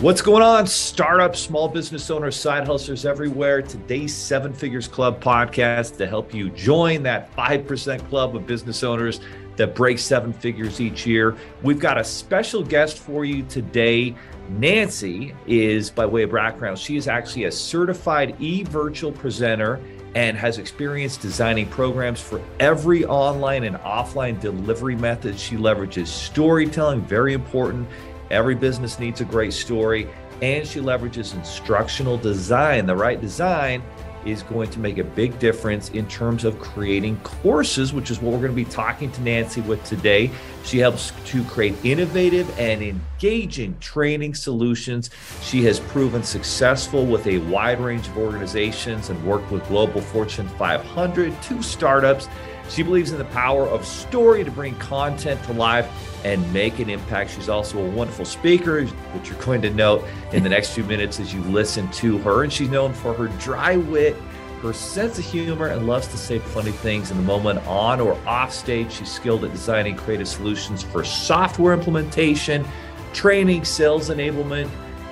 What's going on, startups, small business owners, side hustlers everywhere? Today's Seven Figures Club podcast to help you join that 5% club of business owners that break seven figures each year. We've got a special guest for you today. Nancy is, by way of background, she is actually a certified e virtual presenter and has experience designing programs for every online and offline delivery method. She leverages storytelling, very important Every business needs a great story, and she leverages instructional design. The right design is going to make a big difference in terms of creating courses, which is what we're going to be talking to Nancy with today. She helps to create innovative and engaging training solutions. She has proven successful with a wide range of organizations and worked with global Fortune 500 two startups. She believes in the power of story to bring content to life and make an impact. She's also a wonderful speaker, which you're going to note in the next few minutes as you listen to her. And she's known for her dry wit, her sense of humor, and loves to say funny things in the moment on or off stage. She's skilled at designing creative solutions for software implementation, training, sales enablement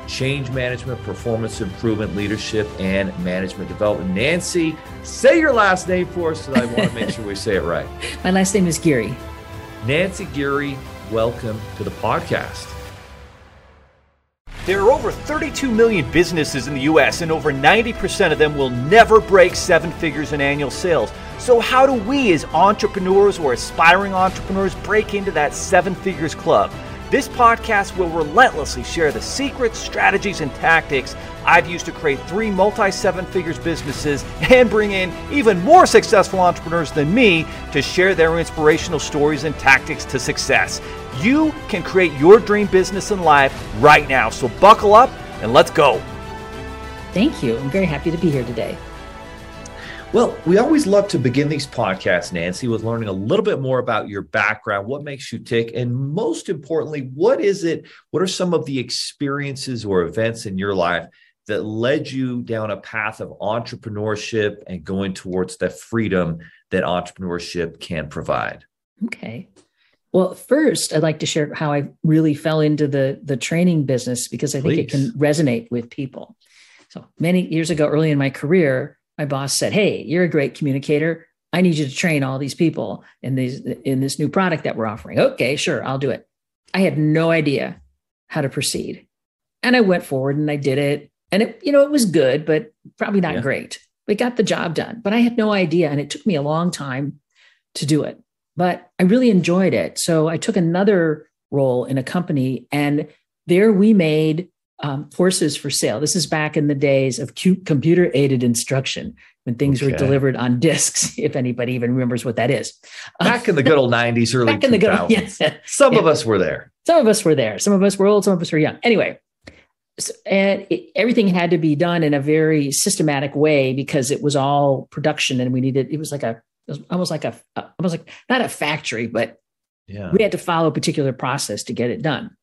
change management, performance improvement, leadership, and management development. Nancy, say your last name for us, and I want to make sure we say it right. My last name is Giere. Nancy Giere, welcome to the podcast. There are over 32 million businesses in the US, and over 90% of them will never break seven figures in annual sales. So, how do we, as entrepreneurs or aspiring entrepreneurs, break into that seven figures club? This podcast will relentlessly share the secrets, strategies, and tactics I've used to create three multi seven figures businesses and bring in even more successful entrepreneurs than me to share their inspirational stories and tactics to success. You can create your dream business and life right now. So buckle up and let's go. Thank you. I'm very happy to be here today. Well, we always love to begin these podcasts, Nancy, with learning a little bit more about your background, what makes you tick, and most importantly, what is it? What are some of the experiences or events in your life that led you down a path of entrepreneurship and going towards the freedom that entrepreneurship can provide? Okay. Well, first, I'd like to share how I really fell into the the training business because I think Please. it can resonate with people. So many years ago, early in my career, my boss said, Hey, you're a great communicator. I need you to train all these people in these in this new product that we're offering. Okay, sure, I'll do it. I had no idea how to proceed. And I went forward and I did it. And it, you know, it was good, but probably not yeah. great. We got the job done, but I had no idea. And it took me a long time to do it. But I really enjoyed it. So I took another role in a company and there we made um, courses for sale. This is back in the days of computer aided instruction when things okay. were delivered on discs, if anybody even remembers what that is. Back in the good old 90s, early back in the good old, yes. Some yeah. of us were there. Some of us were there. Some of us were old, some of us were young. Anyway, so, and it, everything had to be done in a very systematic way because it was all production and we needed, it was like a, it was almost like a, almost like not a factory, but yeah. we had to follow a particular process to get it done.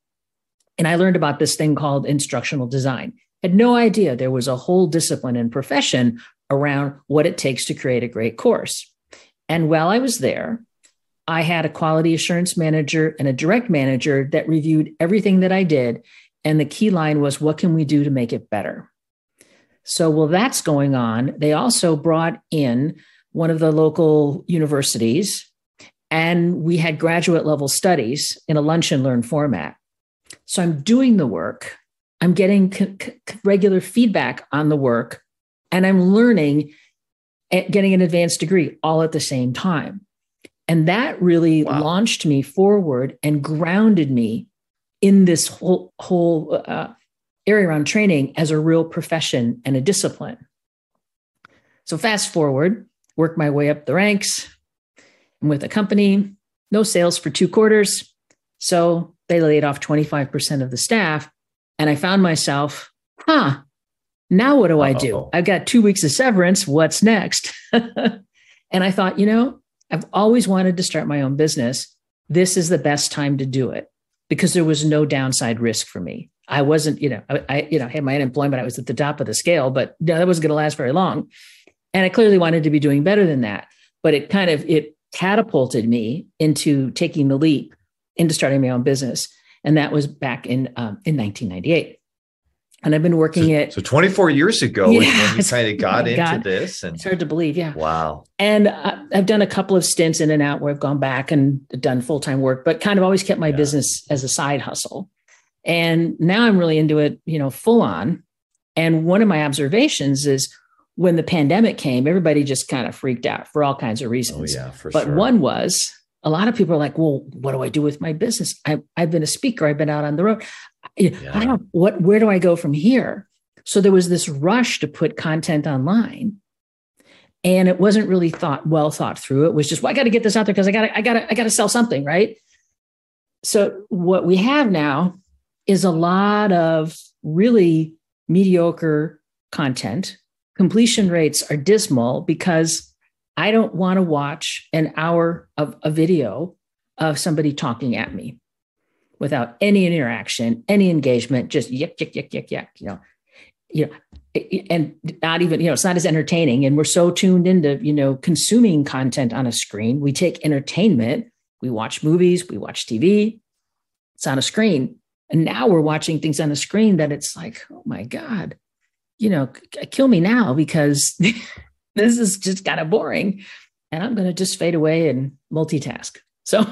And I learned about this thing called instructional design. Had no idea there was a whole discipline and profession around what it takes to create a great course. And while I was there, I had a quality assurance manager and a direct manager that reviewed everything that I did. And the key line was, what can we do to make it better? So while that's going on, they also brought in one of the local universities and we had graduate level studies in a lunch and learn format. So I'm doing the work, I'm getting c- c- regular feedback on the work, and I'm learning and getting an advanced degree all at the same time. And that really wow. launched me forward and grounded me in this whole, whole uh, area around training as a real profession and a discipline. So, fast forward, work my way up the ranks. I'm with a company, no sales for two quarters. So, they laid off 25% of the staff. And I found myself, huh, now what do Uh-oh. I do? I've got two weeks of severance. What's next? and I thought, you know, I've always wanted to start my own business. This is the best time to do it because there was no downside risk for me. I wasn't, you know, I, I you know, had my unemployment. I was at the top of the scale, but that wasn't going to last very long. And I clearly wanted to be doing better than that. But it kind of it catapulted me into taking the leap into starting my own business. And that was back in, um, in 1998. and I've been working so, it. So 24 years ago, yeah, when you kind of got into God. this, and it's hard to believe. Yeah. Wow. And I've done a couple of stints in and out where I've gone back and done full time work, but kind of always kept my yeah. business as a side hustle. And now I'm really into it, you know, full on. And one of my observations is when the pandemic came, everybody just kind of freaked out for all kinds of reasons. Oh, yeah, for but sure. one was a lot of people are like, well, what do I do with my business? I, have been a speaker. I've been out on the road. Yeah. I don't what where do I go from here? So there was this rush to put content online. And it wasn't really thought well thought through. It was just, well, I got to get this out there because I got to, I got to, I got to sell something, right? So what we have now is a lot of really mediocre content. Completion rates are dismal because I don't want to watch an hour of a video of somebody talking at me without any interaction, any engagement, just yuck, yuck, yuck, yuck, yuck, you know, you know, and not even, you know, it's not as entertaining. And we're so tuned into, you know, consuming content on a screen. We take entertainment, we watch movies, we watch TV, it's on a screen. And now we're watching things on a screen that it's like, oh my God, you know, kill me now because this is just kind of boring. And I'm going to just fade away and multitask. So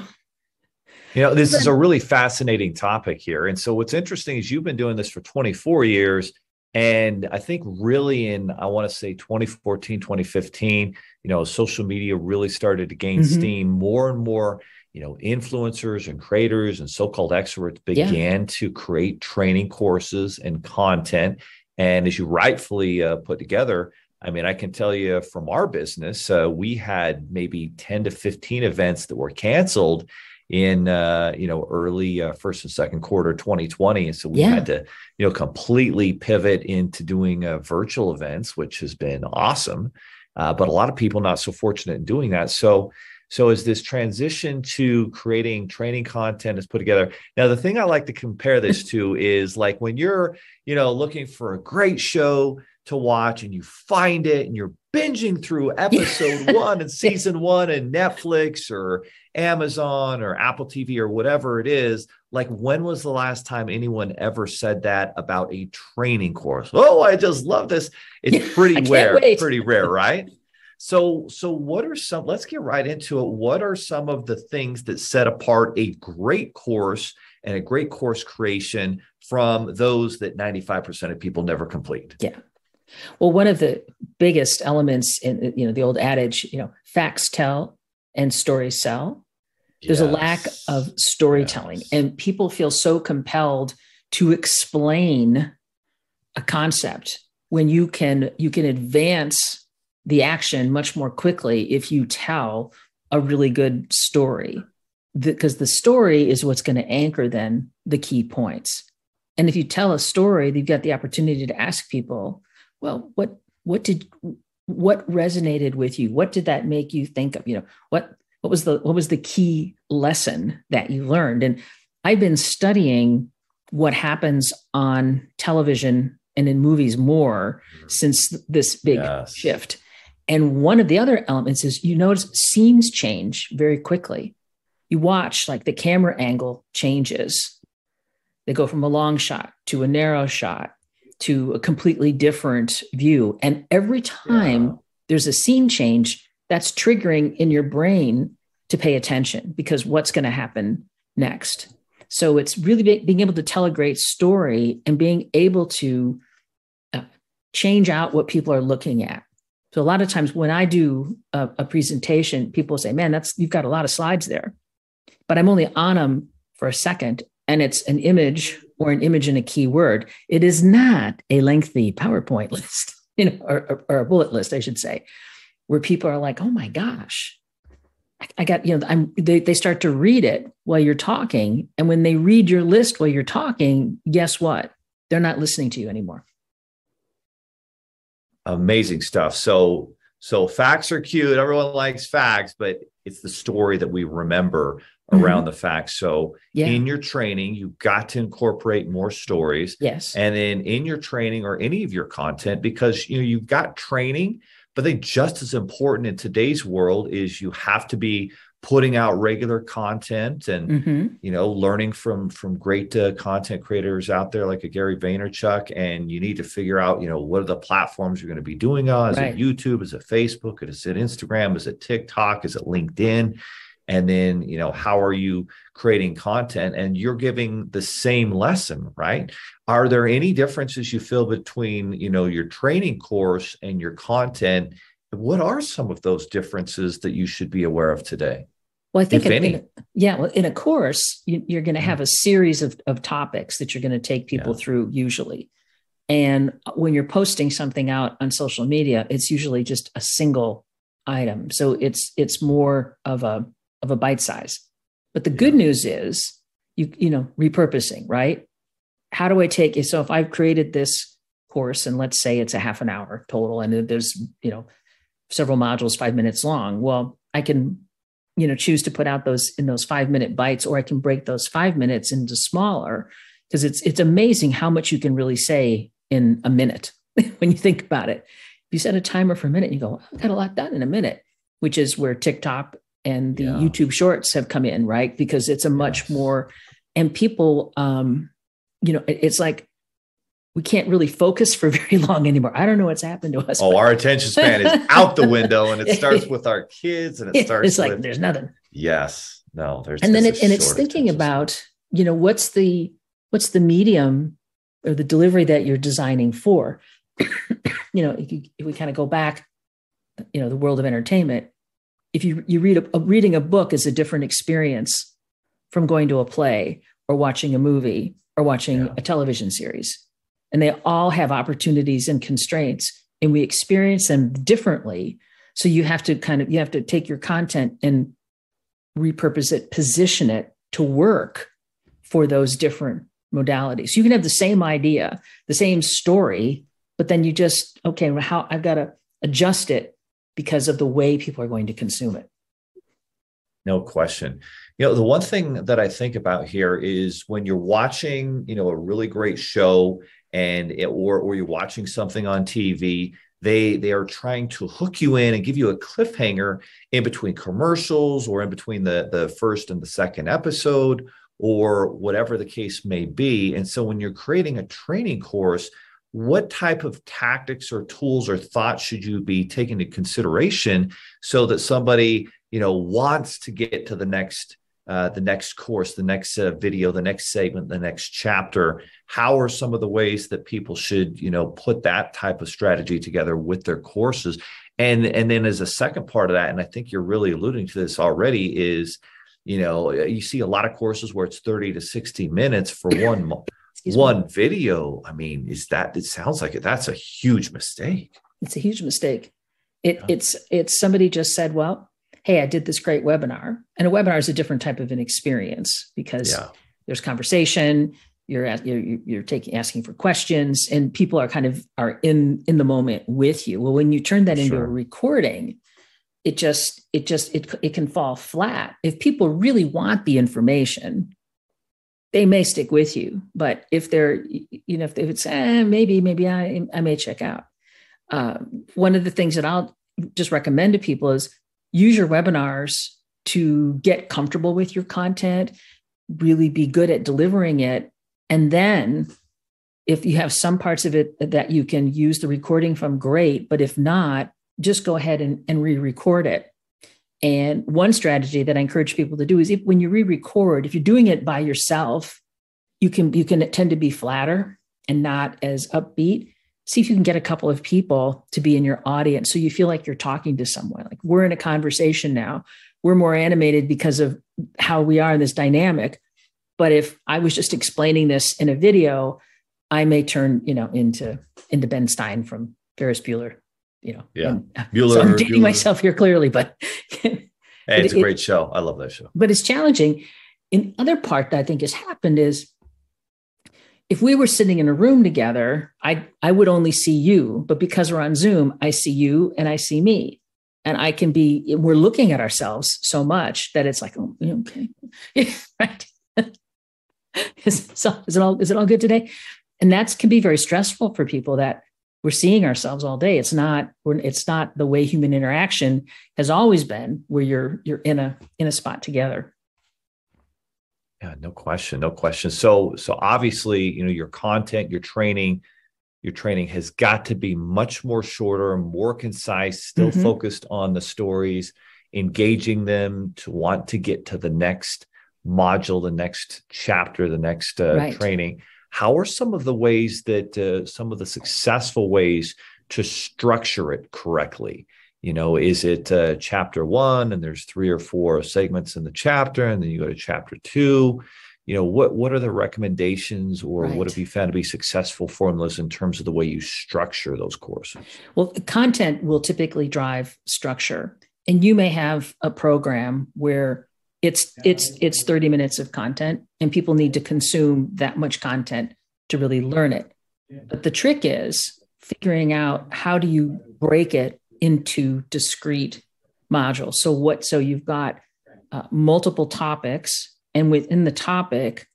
you know, this is a really fascinating topic here. And so what's interesting is you've been doing this for 24 years. And I think really in, I want to say 2014, 2015, you know, social media really started to gain mm-hmm. steam. More and more, you know, influencers and creators and so called experts began yeah. to create training courses and content. And as you rightfully uh, put together, I mean, I can tell you from our business, uh, we had maybe 10 to 15 events that were canceled in uh, you know early uh, first and second quarter 2020 and so we yeah. had to you know completely pivot into doing uh, virtual events which has been awesome. Uh, but a lot of people not so fortunate in doing that. So so as this transition to creating training content is put together now the thing i like to compare this to is like when you're you know looking for a great show to watch and you find it and you're binging through episode one and season one and Netflix or Amazon or Apple TV or whatever it is. Like, when was the last time anyone ever said that about a training course? Oh, I just love this. It's pretty rare, wait. pretty rare, right? So, so what are some, let's get right into it. What are some of the things that set apart a great course and a great course creation from those that 95% of people never complete? Yeah. Well, one of the biggest elements in you know the old adage, you know, facts tell and stories sell. There's yes. a lack of storytelling, yes. and people feel so compelled to explain a concept when you can you can advance the action much more quickly if you tell a really good story because the story is what's going to anchor then the key points and if you tell a story you've got the opportunity to ask people well what what did what resonated with you? What did that make you think of? You know what what was the what was the key lesson that you learned? And i've been studying what happens on television and in movies more mm-hmm. since this big yes. shift. And one of the other elements is you notice scenes change very quickly. You watch like the camera angle changes. They go from a long shot to a narrow shot to a completely different view. And every time yeah. there's a scene change, that's triggering in your brain to pay attention because what's going to happen next. So it's really being able to tell a great story and being able to uh, change out what people are looking at. So a lot of times when I do a, a presentation, people say, "Man, that's you've got a lot of slides there," but I'm only on them for a second, and it's an image or an image and a keyword. It is not a lengthy PowerPoint list, you know, or, or, a bullet list, I should say, where people are like, "Oh my gosh, I got you know." I'm they they start to read it while you're talking, and when they read your list while you're talking, guess what? They're not listening to you anymore. Amazing stuff. So so facts are cute. Everyone likes facts, but it's the story that we remember around mm-hmm. the facts. So yeah. in your training, you've got to incorporate more stories. Yes. And then in your training or any of your content, because you know you've got training, but they just as important in today's world is you have to be putting out regular content and mm-hmm. you know learning from from great uh, content creators out there like a Gary Vaynerchuk and you need to figure out you know what are the platforms you're going to be doing on? Is right. it YouTube? Is it Facebook? Is it Instagram? Is it TikTok? Is it LinkedIn? And then you know how are you creating content? And you're giving the same lesson right? Are there any differences you feel between you know your training course and your content? What are some of those differences that you should be aware of today well, I think, in, in, yeah, well, in a course, you, are going to have a mm-hmm. series of, of topics that you're going to take people yeah. through usually. And when you're posting something out on social media, it's usually just a single item. So it's it's more of a of a bite size. But the yeah. good news is you you know repurposing, right? How do I take it? So if I've created this course and let's say it's a half an hour total and there's you know several modules 5 minutes long, well, I can you know choose to put out those in those five minute bites or i can break those five minutes into smaller because it's it's amazing how much you can really say in a minute when you think about it if you set a timer for a minute you go i got a lot done in a minute which is where tiktok and the yeah. youtube shorts have come in right because it's a much yes. more and people um you know it's like we can't really focus for very long anymore. I don't know what's happened to us. Oh, but. our attention span is out the window, and it starts with our kids, and it starts. It's like with, there's nothing. Yes, no, there's. And then it, and it's thinking about you know what's the what's the medium or the delivery that you're designing for. you know, if, you, if we kind of go back, you know, the world of entertainment. If you you read a, a reading a book is a different experience from going to a play or watching a movie or watching yeah. a television series and they all have opportunities and constraints and we experience them differently. So you have to kind of you have to take your content and repurpose it position it to work for those different modalities. You can have the same idea the same story but then you just okay well, how i've got to adjust it because of the way people are going to consume it. No question. You know the one thing that i think about here is when you're watching you know a really great show and it, or or you're watching something on TV, they they are trying to hook you in and give you a cliffhanger in between commercials or in between the the first and the second episode or whatever the case may be. And so when you're creating a training course, what type of tactics or tools or thoughts should you be taking into consideration so that somebody you know wants to get to the next uh, the next course, the next uh, video, the next segment, the next chapter. How are some of the ways that people should, you know, put that type of strategy together with their courses? And and then as a second part of that, and I think you're really alluding to this already, is you know you see a lot of courses where it's 30 to 60 minutes for one one me. video. I mean, is that it sounds like it? That's a huge mistake. It's a huge mistake. It, yeah. It's it's somebody just said, well, hey, I did this great webinar. And a webinar is a different type of an experience because yeah. there's conversation, you're, you're you're taking asking for questions and people are kind of are in in the moment with you. Well, when you turn that into sure. a recording, it just it just it it can fall flat. If people really want the information, they may stick with you. But if they're, you know, if they it's eh, maybe, maybe I, I may check out. Uh, one of the things that I'll just recommend to people is use your webinars to get comfortable with your content, really be good at delivering it. And then if you have some parts of it that you can use the recording from, great. But if not, just go ahead and, and re record it. And one strategy that I encourage people to do is if, when you re-record, if you're doing it by yourself, you can you can tend to be flatter and not as upbeat see if you can get a couple of people to be in your audience so you feel like you're talking to someone. Like we're in a conversation now. We're more animated because of how we are in this dynamic. But if i was just explaining this in a video i may turn you know into into ben stein from ferris bueller you know. Yeah. And, Bueller, so i'm dating Bueller. myself here clearly but hey, it's it, a great show. I love that show. but it's challenging. In other part that i think has happened is if we were sitting in a room together, I I would only see you, but because we're on Zoom, I see you and I see me. And I can be, we're looking at ourselves so much that it's like, oh, okay, right? is, so, is it all is it all good today? And that can be very stressful for people that we're seeing ourselves all day. It's not it's not the way human interaction has always been, where you're you're in a in a spot together. Yeah, no question, no question. So so obviously, you know, your content, your training, your training has got to be much more shorter, more concise, still mm-hmm. focused on the stories, engaging them to want to get to the next module, the next chapter, the next uh, right. training. How are some of the ways that uh, some of the successful ways to structure it correctly? You know, is it uh, chapter one and there's three or four segments in the chapter, and then you go to chapter two? You know, what what are the recommendations, or right. what have you found to be successful formulas in terms of the way you structure those courses? Well, content will typically drive structure, and you may have a program where it's it's it's 30 minutes of content and people need to consume that much content to really learn it but the trick is figuring out how do you break it into discrete modules. So what so you've got uh, multiple topics and within the topic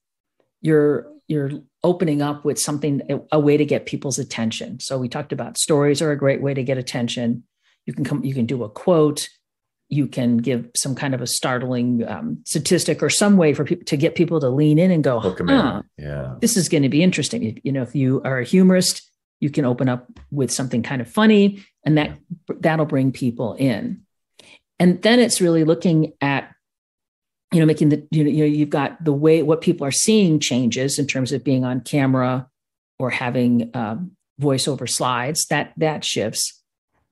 you're you're opening up with something a way to get people's attention. So we talked about stories are a great way to get attention. You can come you can do a quote. You can give some kind of a startling um, statistic or some way for people to get people to lean in and go, huh, yeah, this is going to be interesting. You know, if you are a humorist, you can open up with something kind of funny, and that that'll bring people in. And then it's really looking at, you know, making the you know, you know you've got the way what people are seeing changes in terms of being on camera or having um, voiceover slides. That that shifts,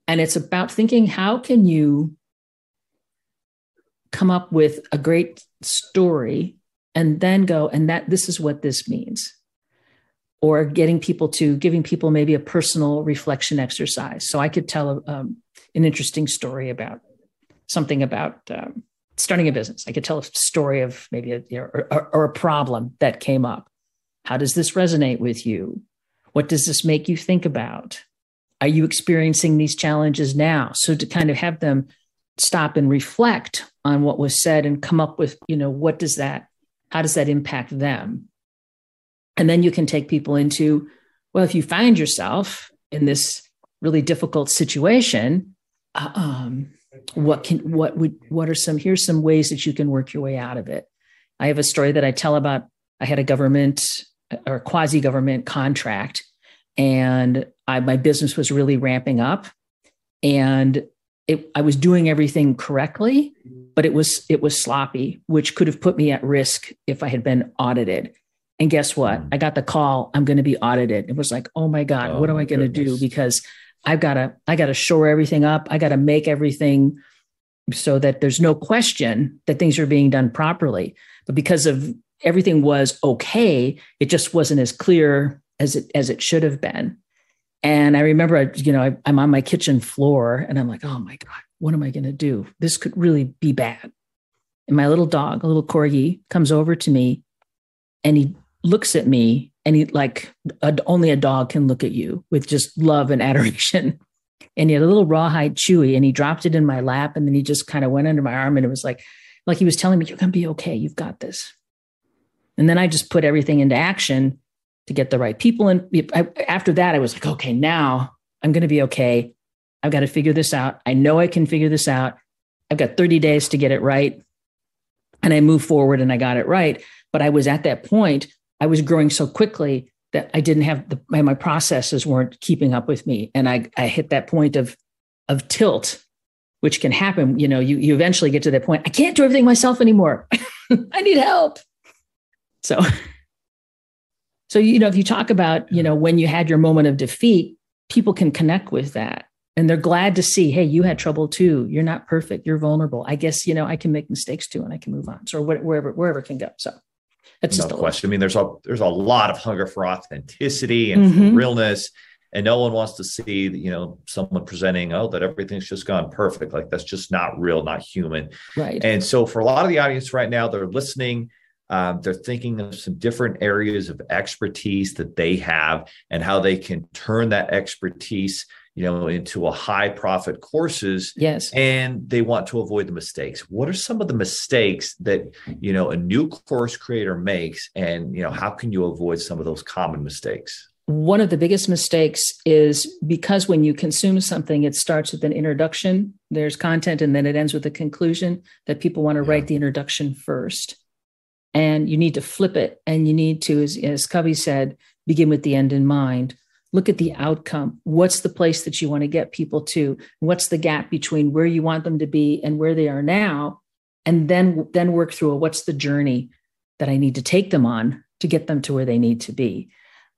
and it's about thinking how can you come up with a great story and then go and that this is what this means or getting people to giving people maybe a personal reflection exercise. So i could tell um, an interesting story about something about um, starting a business. I could tell a story of maybe a, you know, or, or a problem that came up. How does this resonate with you? What does this make you think about? Are you experiencing these challenges now? So to kind of have them stop and reflect on what was said and come up with you know what does that how does that impact them and then you can take people into well if you find yourself in this really difficult situation uh, um, what can what would what are some here's some ways that you can work your way out of it i have a story that i tell about i had a government or quasi government contract and I, my business was really ramping up and it, I was doing everything correctly, but it was it was sloppy, which could have put me at risk if I had been audited. And guess what? Mm. I got the call. I'm going to be audited. It was like, oh my god, oh what am I going to do? Because I've got to I got to shore everything up. I got to make everything so that there's no question that things are being done properly. But because of everything was okay, it just wasn't as clear as it as it should have been. And I remember, you know, I, am on my kitchen floor and I'm like, oh my God, what am I going to do? This could really be bad. And my little dog, a little corgi, comes over to me and he looks at me and he, like, a, only a dog can look at you with just love and adoration. And he had a little rawhide chewy and he dropped it in my lap and then he just kind of went under my arm and it was like, like he was telling me, you're going to be okay. You've got this. And then I just put everything into action to get the right people. And after that, I was like, okay, now I'm going to be okay. I've got to figure this out. I know I can figure this out. I've got 30 days to get it right. And I moved forward and I got it right. But I was at that point, I was growing so quickly that I didn't have the, my, processes weren't keeping up with me. And I, I hit that point of, of tilt, which can happen. You know, you, you eventually get to that point. I can't do everything myself anymore. I need help. So So, you know, if you talk about, you know, when you had your moment of defeat, people can connect with that and they're glad to see, hey, you had trouble too. You're not perfect. You're vulnerable. I guess, you know, I can make mistakes too and I can move on. So wherever, wherever it can go. So that's no just question. I mean, there's a there's a lot of hunger for authenticity and mm-hmm. for realness. And no one wants to see, you know, someone presenting, oh, that everything's just gone perfect. Like that's just not real, not human. Right. And so for a lot of the audience right now, they're listening um, they're thinking of some different areas of expertise that they have and how they can turn that expertise you know into a high profit courses yes and they want to avoid the mistakes what are some of the mistakes that you know a new course creator makes and you know how can you avoid some of those common mistakes one of the biggest mistakes is because when you consume something, it starts with an introduction, there's content, and then it ends with a conclusion that people want to yeah. write the introduction first. And you need to flip it. And you need to, as, as Covey said, begin with the end in mind. Look at the outcome. What's the place that you want to get people to? What's the gap between where you want them to be and where they are now? And then, then work through a, what's the journey that I need to take them on to get them to where they need to be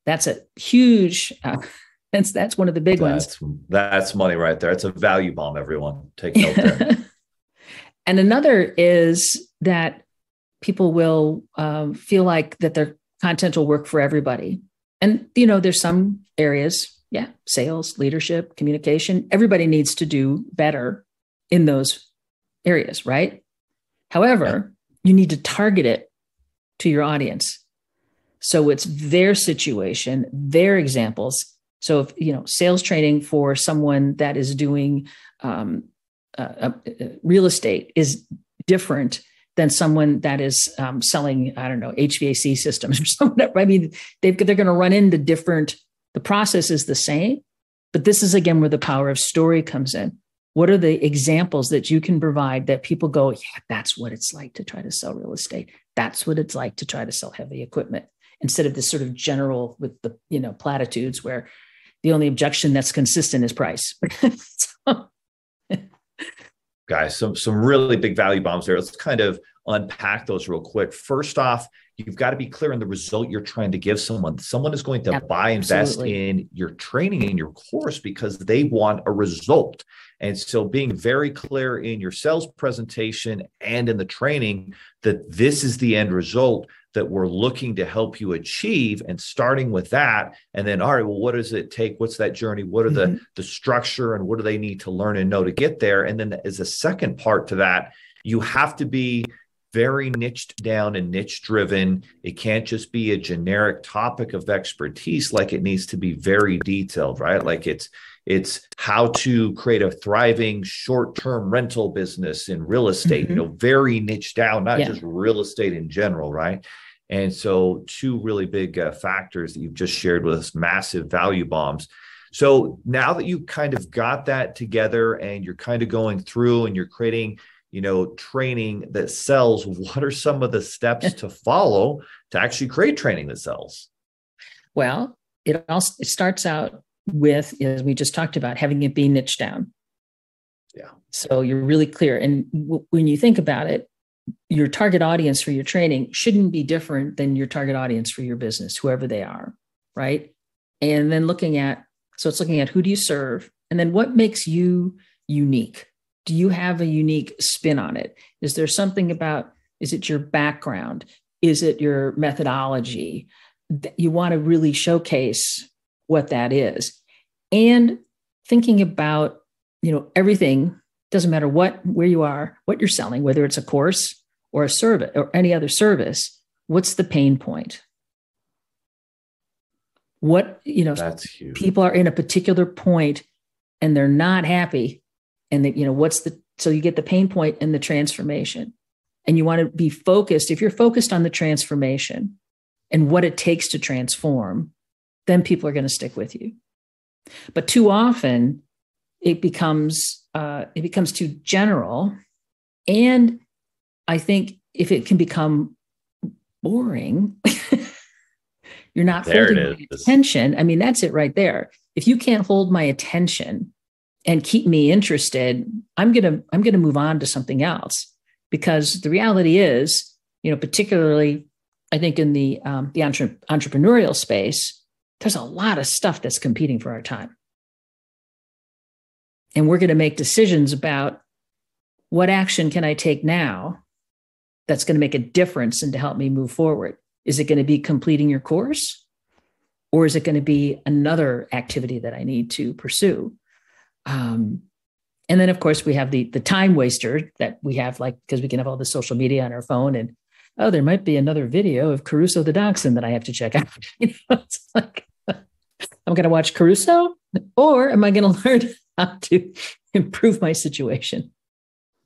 that's a huge uh, that's that's one of the big that's, ones that's money right there it's a value bomb everyone take note there and another is that people will um, feel like that their content will work for everybody and you know there's some areas yeah sales leadership communication everybody needs to do better in those areas right? However you need to target it to your audience. So it's their situation, their examples. So if you know sales training for someone that is doing um, uh, uh, real estate is different than someone that is um, selling I don't know HVAC systems or something. I mean, they they're going to run into different. The process is the same, but this is again where the power of story comes in. What are the examples that you can provide that people go, yeah, that's what it's like to try to sell real estate. That's what it's like to try to sell heavy equipment instead of this sort of general with the you know platitudes where the only objection that's consistent is price. so. Guys, some some really big value bombs there. Let's kind of unpack those real quick. First off, you've got to be clear on the result you're trying to give someone. Someone is going to Absolutely. buy, invest in your training in your course because they want a result. And so being very clear in your sales presentation and in the training that this is the end result that we're looking to help you achieve and starting with that and then all right well what does it take what's that journey what are mm-hmm. the the structure and what do they need to learn and know to get there and then as a second part to that you have to be very niched down and niche driven. It can't just be a generic topic of expertise like it needs to be very detailed, right? Like it's it's how to create a thriving short-term rental business in real estate, mm-hmm. you know, very niche down, not yeah. just real estate in general, right? And so two really big uh, factors that you've just shared with us, massive value bombs. So now that you kind of got that together and you're kind of going through and you're creating you know training that sells what are some of the steps to follow to actually create training that sells well it all it starts out with as we just talked about having it be niche down yeah so you're really clear and w- when you think about it your target audience for your training shouldn't be different than your target audience for your business whoever they are right and then looking at so it's looking at who do you serve and then what makes you unique do you have a unique spin on it? Is there something about, is it your background? Is it your methodology? You want to really showcase what that is. And thinking about, you know, everything doesn't matter what, where you are, what you're selling, whether it's a course or a service or any other service, what's the pain point? What, you know, that's people are in a particular point and they're not happy and the, you know what's the so you get the pain point and the transformation. And you want to be focused if you're focused on the transformation and what it takes to transform then people are going to stick with you but too often it becomes uh, it becomes too general. And i think if it can become boring you're not there holding my attention. I mean that's it right there. If you can't hold my attention and keep me interested i'm going to i'm to move on to something else. Because the reality is you know particularly i think in the um, the entre- entrepreneurial space there's a lot of stuff that's competing for our time. And we're going to make decisions about what action can i take now that's going to make a difference and to help me move forward. Is it going to be completing your course? Or is it going to be another activity that i need to pursue? Um, and then of course we have the the time waster that we have like because we can have all the social media on our phone and oh there might be another video of Caruso the dachshund that I have to check out. you know, it's like I'm going to watch Caruso or am I going to learn how to improve my situation?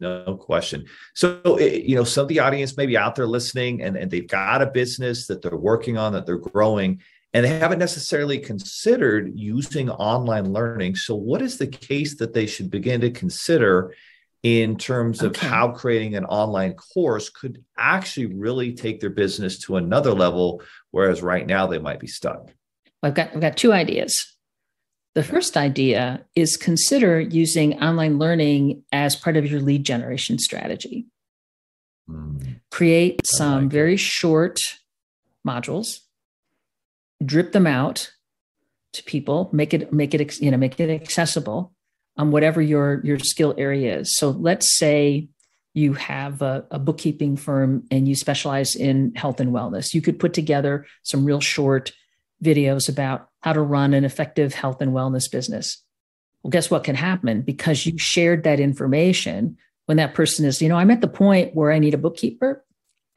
No question. So, eh, you know, some of the audience may be out there listening and, and they've got a business that they're working on, that they're growing, and they haven't necessarily considered using online learning. So, what is the case that they should begin to consider in terms of okay. how creating an online course could actually really take their business to another level, whereas right now they might be stuck? I've got, I've got two ideas. The first idea is consider using online learning as part of your lead generation strategy. Mm, Create some like very short modules drip them out to people, make it make it you know make it accessible on whatever your your skill area is. So let's say you have a, a, bookkeeping firm and you specialize in health and wellness. You could put together some real short videos about how to run an effective health and wellness business. Well, guess what can happen because you shared that information when that person is, you know, I'm at the point where I need a bookkeeper.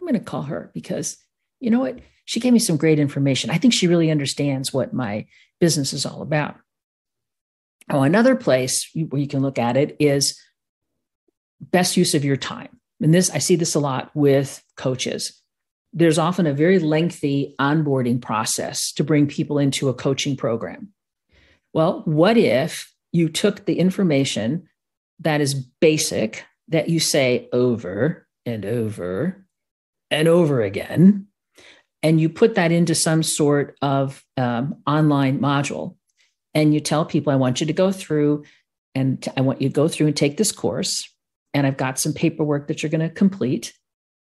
I'm going to call her because you know what? she gave me some great information. I think she really understands what my business is all about. Oh, another place where you can look at it is best use of your time. And this, I see this a lot with coaches. There's often a very lengthy onboarding process to bring people into a coaching program. Well, what if you took the information that is basic that you say over and over and over again and you put that into some sort of um, online module and you tell people i want you to go through and i want you to go through and take this course and i've got some paperwork that you're going to complete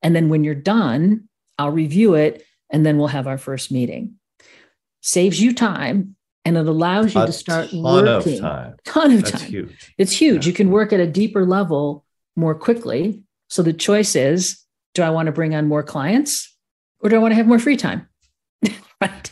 and then when you're done i'll review it and then we'll have our first meeting saves you time and it allows you a to start ton working of time. ton of That's time huge. it's huge yeah. you can work at a deeper level more quickly so the choice is do i want to bring on more clients or do I want to have more free time? right.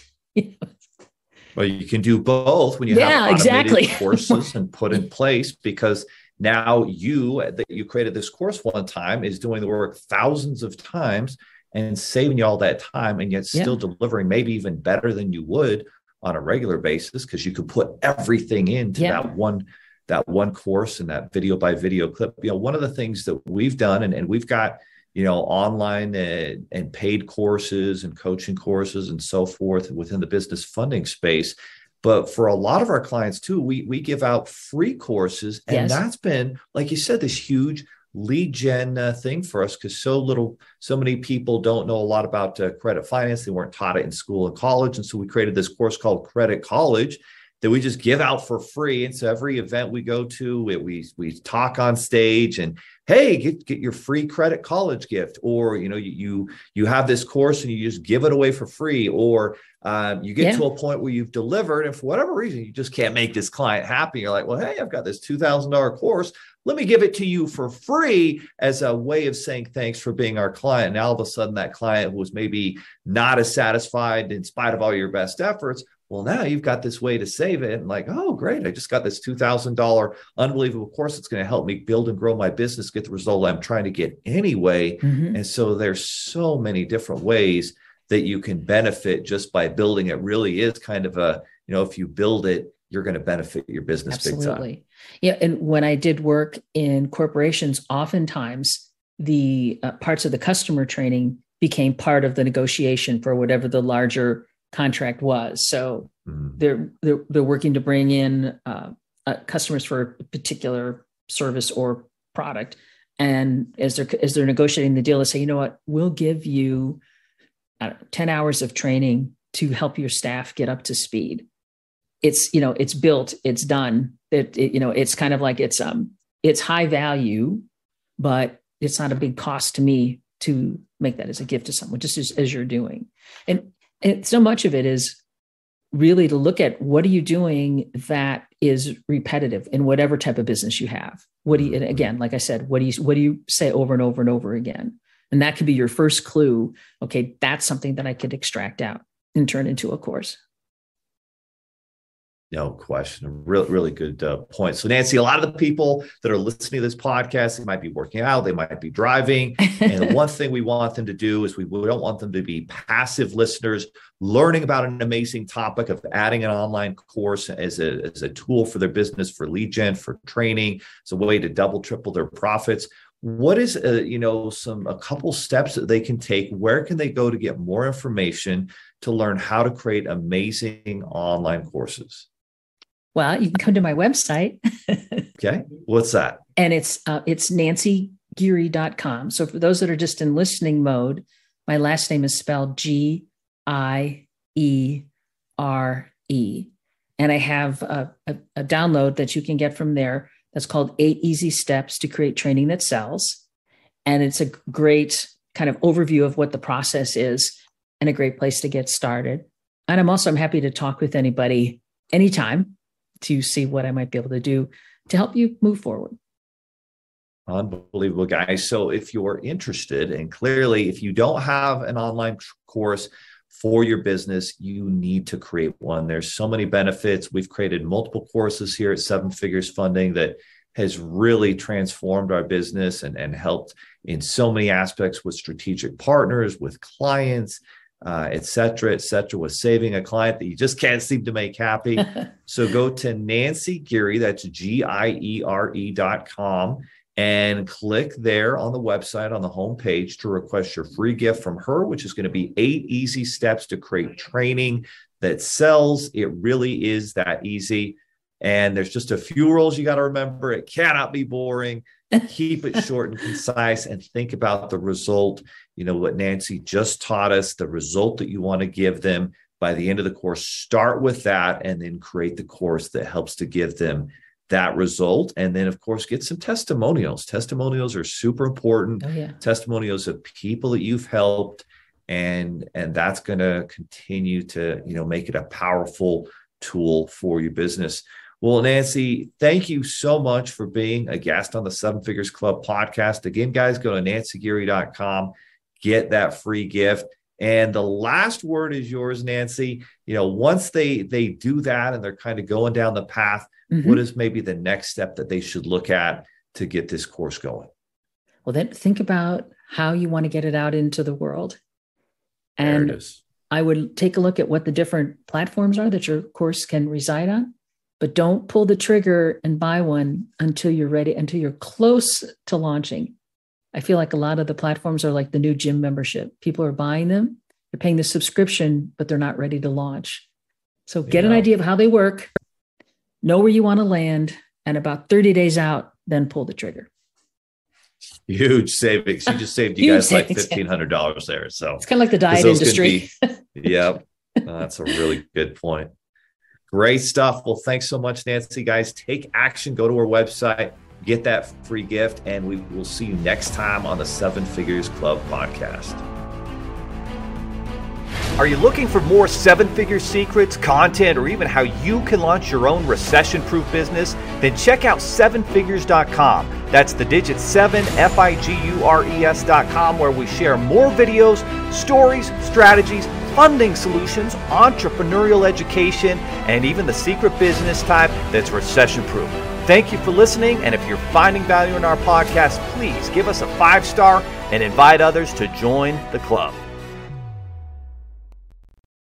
Well, you can do both when you yeah, have exactly. courses and put in place because now you that you created this course one time is doing the work thousands of times and saving you all that time and yet still yeah. delivering maybe even better than you would on a regular basis because you could put everything into yeah. that one that one course and that video by video clip you know one of the things that we've done and, and we've got you know, online and, and paid courses and coaching courses and so forth within the business funding space. But for a lot of our clients too, we we give out free courses, and yes. that's been, like you said, this huge lead gen uh, thing for us because so little, so many people don't know a lot about uh, credit finance. They weren't taught it in school and college, and so we created this course called Credit College that we just give out for free. And so every event we go to, we we, we talk on stage and hey get, get your free credit college gift or you know you you, you have this course and you just give it away for free or um, you get yeah. to a point where you've delivered and for whatever reason you just can't make this client happy. You're like well hey i've got this $2000 course. Let me give it to you for free as a way of saying thanks for being our client. Now all of a sudden that client who was maybe not as satisfied in spite of all your best efforts well, now you've got this way to save it. And like, oh, great. I just got this $2,000 unbelievable course that's going to help me build and grow my business, get the result I'm trying to get anyway. Mm-hmm. And so there's so many different ways that you can benefit just by building it. Really is kind of a, you know, if you build it, you're going to benefit your business Absolutely. Yeah. And when I did work in corporations, oftentimes the uh, parts of the customer training became part of the negotiation for whatever the larger contract was. So mm-hmm. they're, they're, they're working to bring in uh, uh, customers for a particular service or product, and as they're as they're negotiating the deal, they say, you know what, we'll give you know, ten hours of training to help your staff get up to speed. It's you know it's built, it's done. It, it you know it's kind of like it's um it's high value, but it's not a big cost to me to make that as a gift to someone, just as, as you're doing. And and so much of it is really to look at what are you doing that is repetitive in whatever type of business you have. What do you and mm-hmm. again like i said what do you what do you say over and over and over again? And that could be your first clue okay that's something that i could extract out and turn into a course no question. Really, really good uh, point. So, Nancy, a lot of the people that are listening to this podcast, they might be working out, they might be driving. and the one thing we want them to do is we don't want them to be passive listeners, learning about an amazing topic of adding an online course as a, as a tool for their business, for lead gen, for training. It's a way to double, triple their profits what is uh, you know some a couple steps that they can take where can they go to get more information to learn how to create amazing online courses well you can come to my website. Okay. What's that? And it's uh, it's nancygiere.com so for those that are just in listening mode my last name is spelled g i e r e. And i have a, a, a download that you can get from there that's called Eight Easy Steps to Create Training That Sells. And it's a great kind of overview of what the process is and a great place to get started. And I'm also I'm happy to talk with anybody anytime to see what I might be able to do to help you move forward. Unbelievable, guys. So if you're interested, and clearly, if you don't have an online course for your business, you need to create one. There's so many benefits. We've created multiple courses here at Seven Figures Funding that has really transformed our business and, and helped in so many aspects with strategic partners, with clients, uh, et cetera, et cetera, with saving a client that you just can't seem to make happy. so go to Nancy Giere, that's G I E R E dot com, and click there on the website on the homepage to request your free gift from her, which is going to be eight easy steps to create training that sells. It really is that easy. And there's just a few rules you got to remember. It cannot be boring. Keep it short and concise and think about the result. You know, what Nancy just taught us, the result that you want to give them by the end of the course. Start with that and then create the course that helps to give them that result and then of course get some testimonials testimonials are super important oh, yeah. testimonials of people that you've helped and and that's going to continue to you know make it a powerful tool for your business well nancy thank you so much for being a guest on the seven figures club podcast again guys go to nancygiere.com get that free gift and the last word is yours nancy you know once they they do that and they're kind of going down the path Mm-hmm. What is maybe the next step that they should look at to get this course going? Well, then think about how you want to get it out into the world. And I would take a look at what the different platforms are that your course can reside on, but don't pull the trigger and buy one until you're ready, until you're close to launching. I feel like a lot of the platforms are like the new gym membership. People are buying them, they're paying the subscription, but they're not ready to launch. So get yeah. an idea of how they work, know where you want to land, and about 30 days out, then pull the trigger. Huge savings. You just saved you guys like fifteen hundred dollars there. So it's kind of like the diet industry. Be, yep, that's a really good point. Great stuff. Well, thanks so much, Nancy. Guys, take action. Go to our website, get that free gift, and we will see you next time on the Seven Figures Club podcast. Are you looking for more seven figure secrets, content, or even how you can launch your own recession proof business? Then check out sevenfigures.com. That's the digit 7 F I G U R E S.com, where we share more videos, stories, strategies, funding solutions, entrepreneurial education, and even the secret business type that's recession proof. Thank you for listening, and if you're finding value in our podcast, please give us a five star and invite others to join the club.